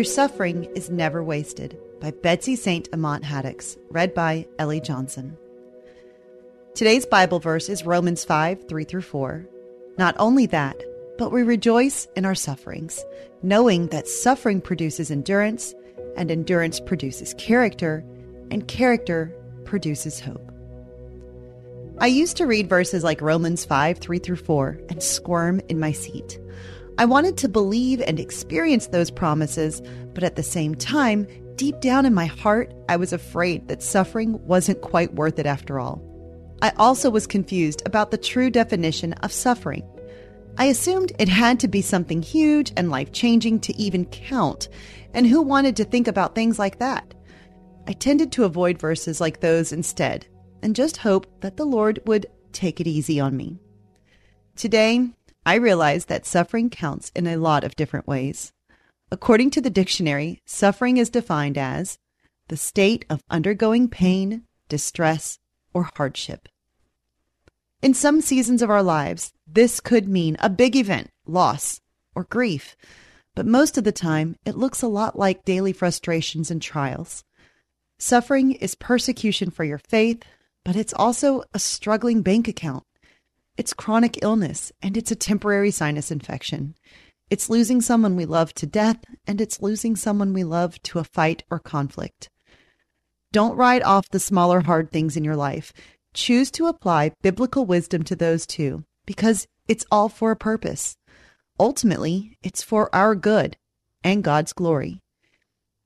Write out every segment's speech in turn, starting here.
Your Suffering is Never Wasted by Betsy St. Amant Haddox, read by Ellie Johnson. Today's Bible verse is Romans 5 3 through 4. Not only that, but we rejoice in our sufferings, knowing that suffering produces endurance, and endurance produces character, and character produces hope. I used to read verses like Romans 5 3 through 4 and squirm in my seat. I wanted to believe and experience those promises, but at the same time, deep down in my heart, I was afraid that suffering wasn't quite worth it after all. I also was confused about the true definition of suffering. I assumed it had to be something huge and life changing to even count, and who wanted to think about things like that? I tended to avoid verses like those instead, and just hope that the Lord would take it easy on me. Today, I realize that suffering counts in a lot of different ways. According to the dictionary, suffering is defined as the state of undergoing pain, distress, or hardship. In some seasons of our lives, this could mean a big event, loss, or grief, but most of the time it looks a lot like daily frustrations and trials. Suffering is persecution for your faith, but it's also a struggling bank account. It's chronic illness, and it's a temporary sinus infection. It's losing someone we love to death, and it's losing someone we love to a fight or conflict. Don't write off the smaller hard things in your life. Choose to apply biblical wisdom to those too, because it's all for a purpose. Ultimately, it's for our good and God's glory.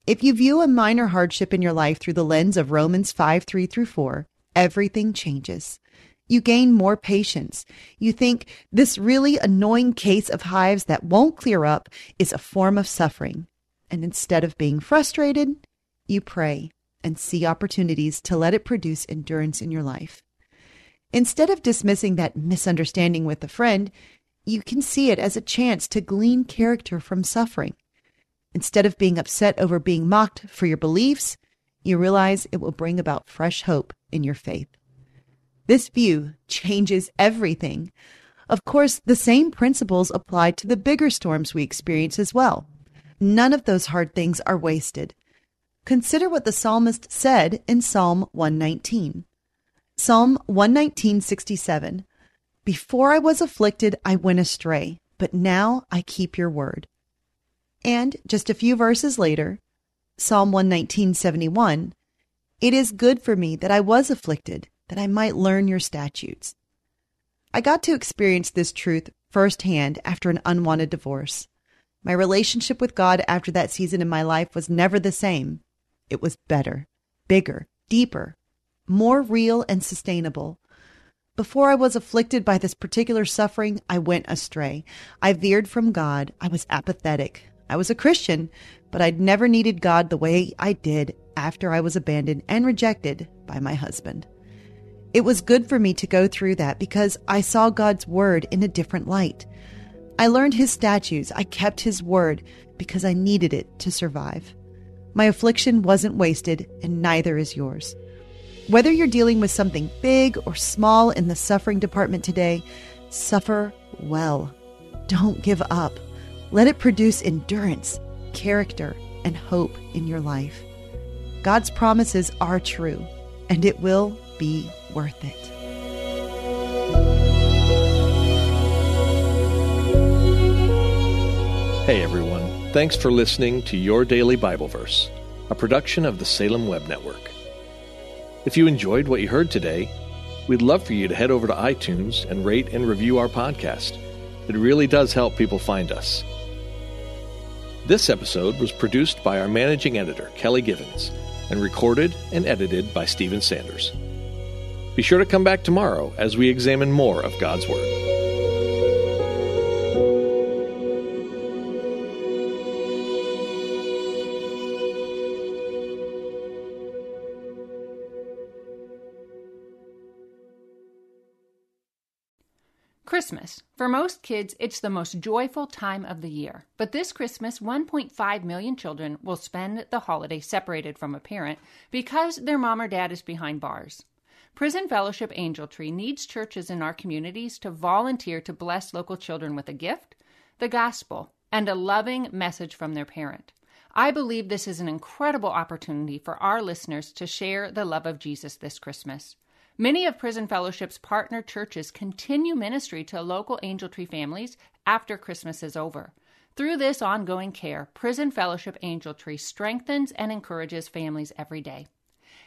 If you view a minor hardship in your life through the lens of Romans 5 3 through 4, everything changes. You gain more patience. You think this really annoying case of hives that won't clear up is a form of suffering. And instead of being frustrated, you pray and see opportunities to let it produce endurance in your life. Instead of dismissing that misunderstanding with a friend, you can see it as a chance to glean character from suffering. Instead of being upset over being mocked for your beliefs, you realize it will bring about fresh hope in your faith. This view changes everything. Of course, the same principles apply to the bigger storms we experience as well. None of those hard things are wasted. Consider what the psalmist said in Psalm 119. Psalm 119:67 Before I was afflicted I went astray, but now I keep your word. And just a few verses later, Psalm 119:71 It is good for me that I was afflicted that I might learn your statutes. I got to experience this truth firsthand after an unwanted divorce. My relationship with God after that season in my life was never the same. It was better, bigger, deeper, more real and sustainable. Before I was afflicted by this particular suffering, I went astray. I veered from God. I was apathetic. I was a Christian, but I'd never needed God the way I did after I was abandoned and rejected by my husband. It was good for me to go through that because I saw God's word in a different light. I learned his statutes. I kept his word because I needed it to survive. My affliction wasn't wasted, and neither is yours. Whether you're dealing with something big or small in the suffering department today, suffer well. Don't give up. Let it produce endurance, character, and hope in your life. God's promises are true, and it will be worth it. Hey everyone, thanks for listening to Your Daily Bible Verse, a production of the Salem Web Network. If you enjoyed what you heard today, we'd love for you to head over to iTunes and rate and review our podcast. It really does help people find us. This episode was produced by our managing editor, Kelly Givens, and recorded and edited by Stephen Sanders. Be sure to come back tomorrow as we examine more of God's Word. Christmas. For most kids, it's the most joyful time of the year. But this Christmas, 1.5 million children will spend the holiday separated from a parent because their mom or dad is behind bars. Prison Fellowship Angel Tree needs churches in our communities to volunteer to bless local children with a gift, the gospel, and a loving message from their parent. I believe this is an incredible opportunity for our listeners to share the love of Jesus this Christmas. Many of Prison Fellowship's partner churches continue ministry to local Angel Tree families after Christmas is over. Through this ongoing care, Prison Fellowship Angel Tree strengthens and encourages families every day.